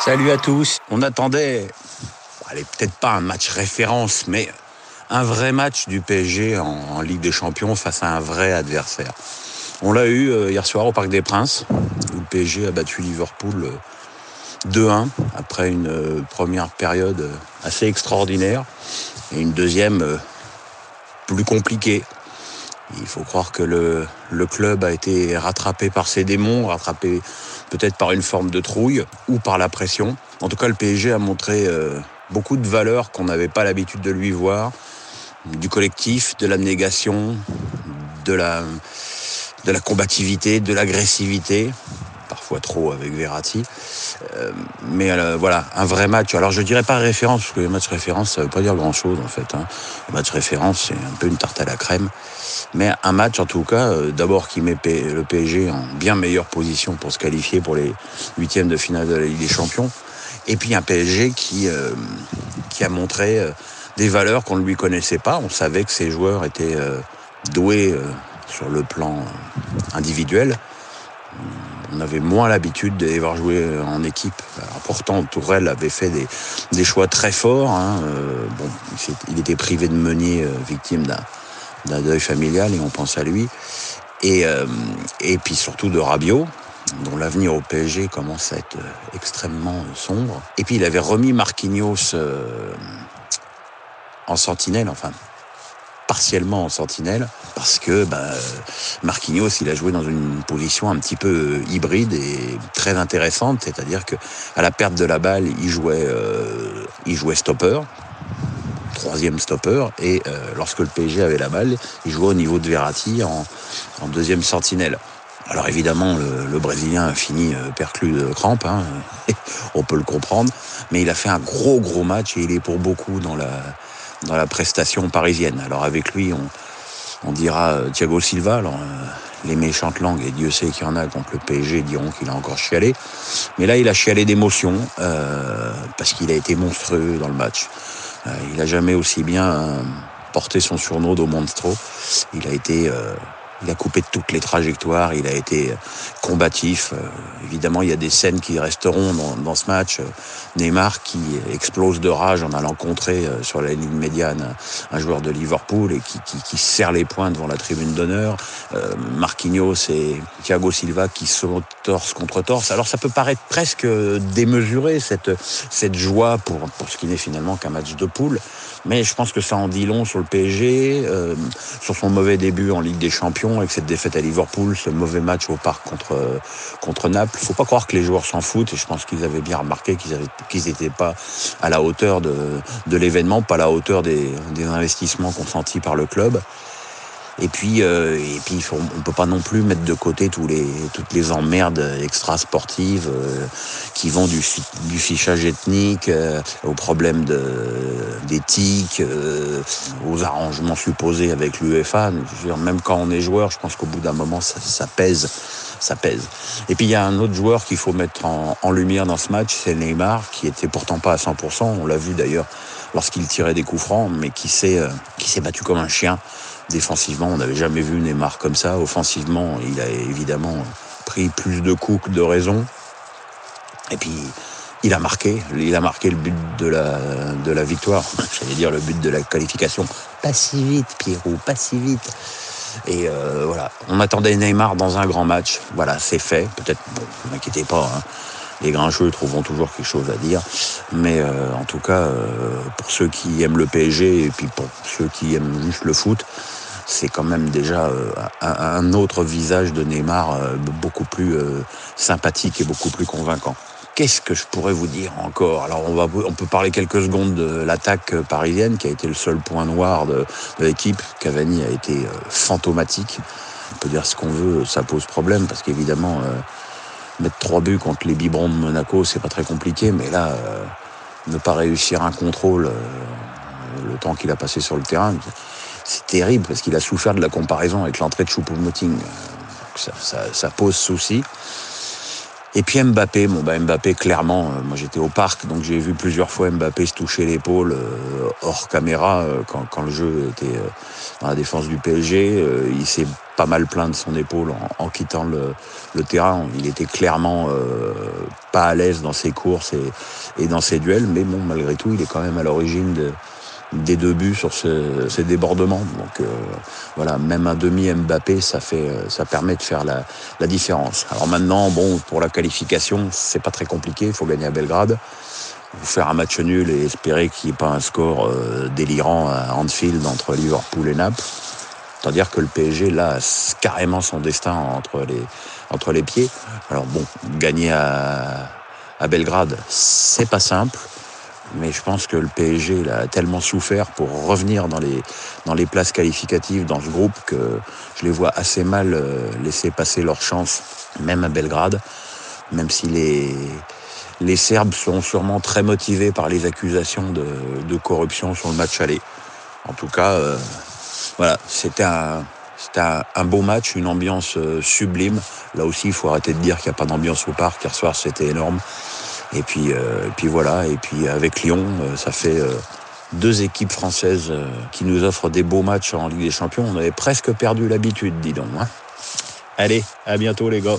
Salut à tous. On attendait, allez, peut-être pas un match référence, mais un vrai match du PSG en, Ligue des Champions face à un vrai adversaire. On l'a eu euh, hier soir au Parc des Princes, où le PSG a battu Liverpool 2-1 euh, après une euh, première période assez extraordinaire et une deuxième plus compliquée. Il faut croire que le, le, club a été rattrapé par ses démons, rattrapé peut-être par une forme de trouille ou par la pression. En tout cas, le PSG a montré euh, beaucoup de valeurs qu'on n'avait pas l'habitude de lui voir, du collectif, de l'abnégation, de la, de la combativité, de l'agressivité trop avec Verratti. Euh, mais euh, voilà, un vrai match. Alors je dirais pas référence, parce que les matchs référence, ça veut pas dire grand-chose en fait. Hein. Le match référence, c'est un peu une tarte à la crème. Mais un match en tout cas, euh, d'abord qui met le PSG en bien meilleure position pour se qualifier pour les huitièmes de finale de la Ligue des Champions. Et puis un PSG qui, qui a montré des valeurs qu'on ne lui connaissait pas. On savait que ces joueurs étaient doués sur le plan individuel on avait moins l'habitude de les voir jouer en équipe. pourtant, Tourelle avait fait des, choix très forts. Hein. Euh, bon, il était privé de Meunier, euh, victime d'un deuil familial, et on pense à lui. Et, euh, et puis surtout de Rabiot, dont l'avenir au PSG commence à être extrêmement sombre. Et puis il avait remis Marquinhos en sentinelle, enfin partiellement en sentinelle parce que bah, Marquinhos il a joué dans une position un petit peu hybride et très intéressante, c'est-à-dire que à la perte de la balle il jouait euh, stopper troisième stopper et euh, lorsque le PSG avait la balle il jouait au niveau de Verratti en, deuxième sentinelle. Alors évidemment, le, Brésilien a fini euh, perclus de crampes, hein, on peut le comprendre, mais il a fait un gros gros match et il est pour beaucoup dans la, dans la prestation parisienne. Alors avec lui, on, dira euh, Thiago Silva. Euh, les méchantes langues, et Dieu sait qu'il y en a contre le PSG, diront qu'il a encore chialé. Mais là, il a chialé d'émotion, euh, parce qu'il a été monstrueux dans le match. il a jamais aussi bien porté son surnom au Monstro. Il a été il a coupé toutes les trajectoires, il a été combatif. Euh, évidemment, il y a des scènes qui resteront dans, ce match. Neymar qui explose de rage en allant contrer euh, sur la ligne médiane un joueur de Liverpool et qui, serre les poings devant la tribune d'honneur. Euh, Marquinhos et Thiago Silva qui sont torse contre torse. Alors ça peut paraître presque démesuré cette, cette joie pour, pour ce qui n'est finalement qu'un match de poule. Mais je pense que ça en dit long sur le PSG, euh, sur son mauvais début en Ligue des Champions, avec cette défaite à Liverpool, ce mauvais match au parc contre, contre Naples. Faut pas croire que les joueurs s'en foutent, et je pense qu'ils avaient bien remarqué qu'ils n'étaient pas à la hauteur de, de l'événement, pas à la hauteur des, des investissements consentis par le club. Et puis, euh, et puis, on peut pas non plus mettre de côté tous les, toutes les emmerdes extra-sportives euh, qui vont du, du fichage ethnique euh, aux problèmes d'éthique, aux arrangements supposés avec l'UEFA. Même quand on est joueur, je pense qu'au bout d'un moment, ça, ça, pèse. Ça pèse. Et puis il y a un autre joueur qu'il faut mettre en, en lumière dans ce match, c'est Neymar, qui était pourtant pas à 100%. On l'a vu d'ailleurs lorsqu'il tirait des coups francs, mais qui s'est s'est battu comme un chien Défensivement, on n'avait jamais vu Neymar comme ça. Offensivement, il a évidemment pris plus de coups que de raisons. Et puis, il a marqué. Il a marqué le but de la, de la victoire. J'allais dire le but de la qualification. Pas si vite, Pierrot, pas si vite. Et euh, voilà, on attendait Neymar dans un grand match. Voilà, c'est fait. Peut-être, bon, ne m'inquiétez pas. Hein. Les grincheux trouveront toujours quelque chose à dire. Mais euh, en tout cas, euh, pour ceux qui aiment le PSG et puis pour ceux qui aiment juste le foot, c'est quand même déjà euh, un autre visage de Neymar euh, beaucoup plus euh, sympathique et beaucoup plus convaincant. Qu'est-ce que je pourrais vous dire encore? Alors on va, on peut parler quelques secondes de l'attaque parisienne qui a été le seul point noir de, l'équipe. Cavani a été fantomatique. On peut dire ce qu'on veut, ça pose problème parce qu'évidemment mettre trois buts contre les biberons de Monaco, c'est pas très compliqué, mais là ne pas réussir un contrôle le temps qu'il a passé sur le terrain, c'est terrible parce qu'il a souffert de la comparaison avec l'entrée de Choupo-Moting. Ça, ça, pose souci. Et puis Mbappé, bon bah Mbappé clairement, euh, moi j'étais au parc donc j'ai vu plusieurs fois Mbappé se toucher l'épaule euh, hors caméra euh, quand, quand, le jeu était dans la défense du PSG. il s'est pas mal plaint de son épaule en, quittant le, terrain. Il était clairement pas à l'aise dans ses courses et, dans ses duels, mais bon, malgré tout, il est quand même à l'origine des deux buts sur ces débordements. Donc euh, voilà, même un demi Mbappé, ça fait, ça permet de faire la, la différence. Alors maintenant, bon, pour la qualification, c'est pas très compliqué. Il faut gagner à Belgrade faire un match nul et espérer qu'il n'y ait pas un score euh, délirant à Anfield entre Liverpool et Naples. C'est-à-dire que le PSG, là, carrément son destin entre les, entre les pieds. Alors bon, gagner à, à Belgrade, c'est pas simple. Mais je pense que le PSG a tellement souffert pour revenir dans les, dans les places qualificatives dans ce groupe que je les vois assez mal euh, laisser passer leur chance, même à Belgrade, même si les, les Serbes sont sûrement très motivés par les accusations de, corruption sur le match aller. En tout cas, euh, voilà, c'était un, un, beau match, une ambiance euh, sublime. Là aussi, il faut arrêter de dire qu'il n'y a pas d'ambiance au parc. Hier soir, c'était énorme. Et puis, euh, puis voilà. Et puis avec Lyon, ça fait deux équipes françaises qui nous offrent des beaux matchs en Ligue des Champions. On avait presque perdu l'habitude, dis donc. Hein. Allez, à bientôt les gars.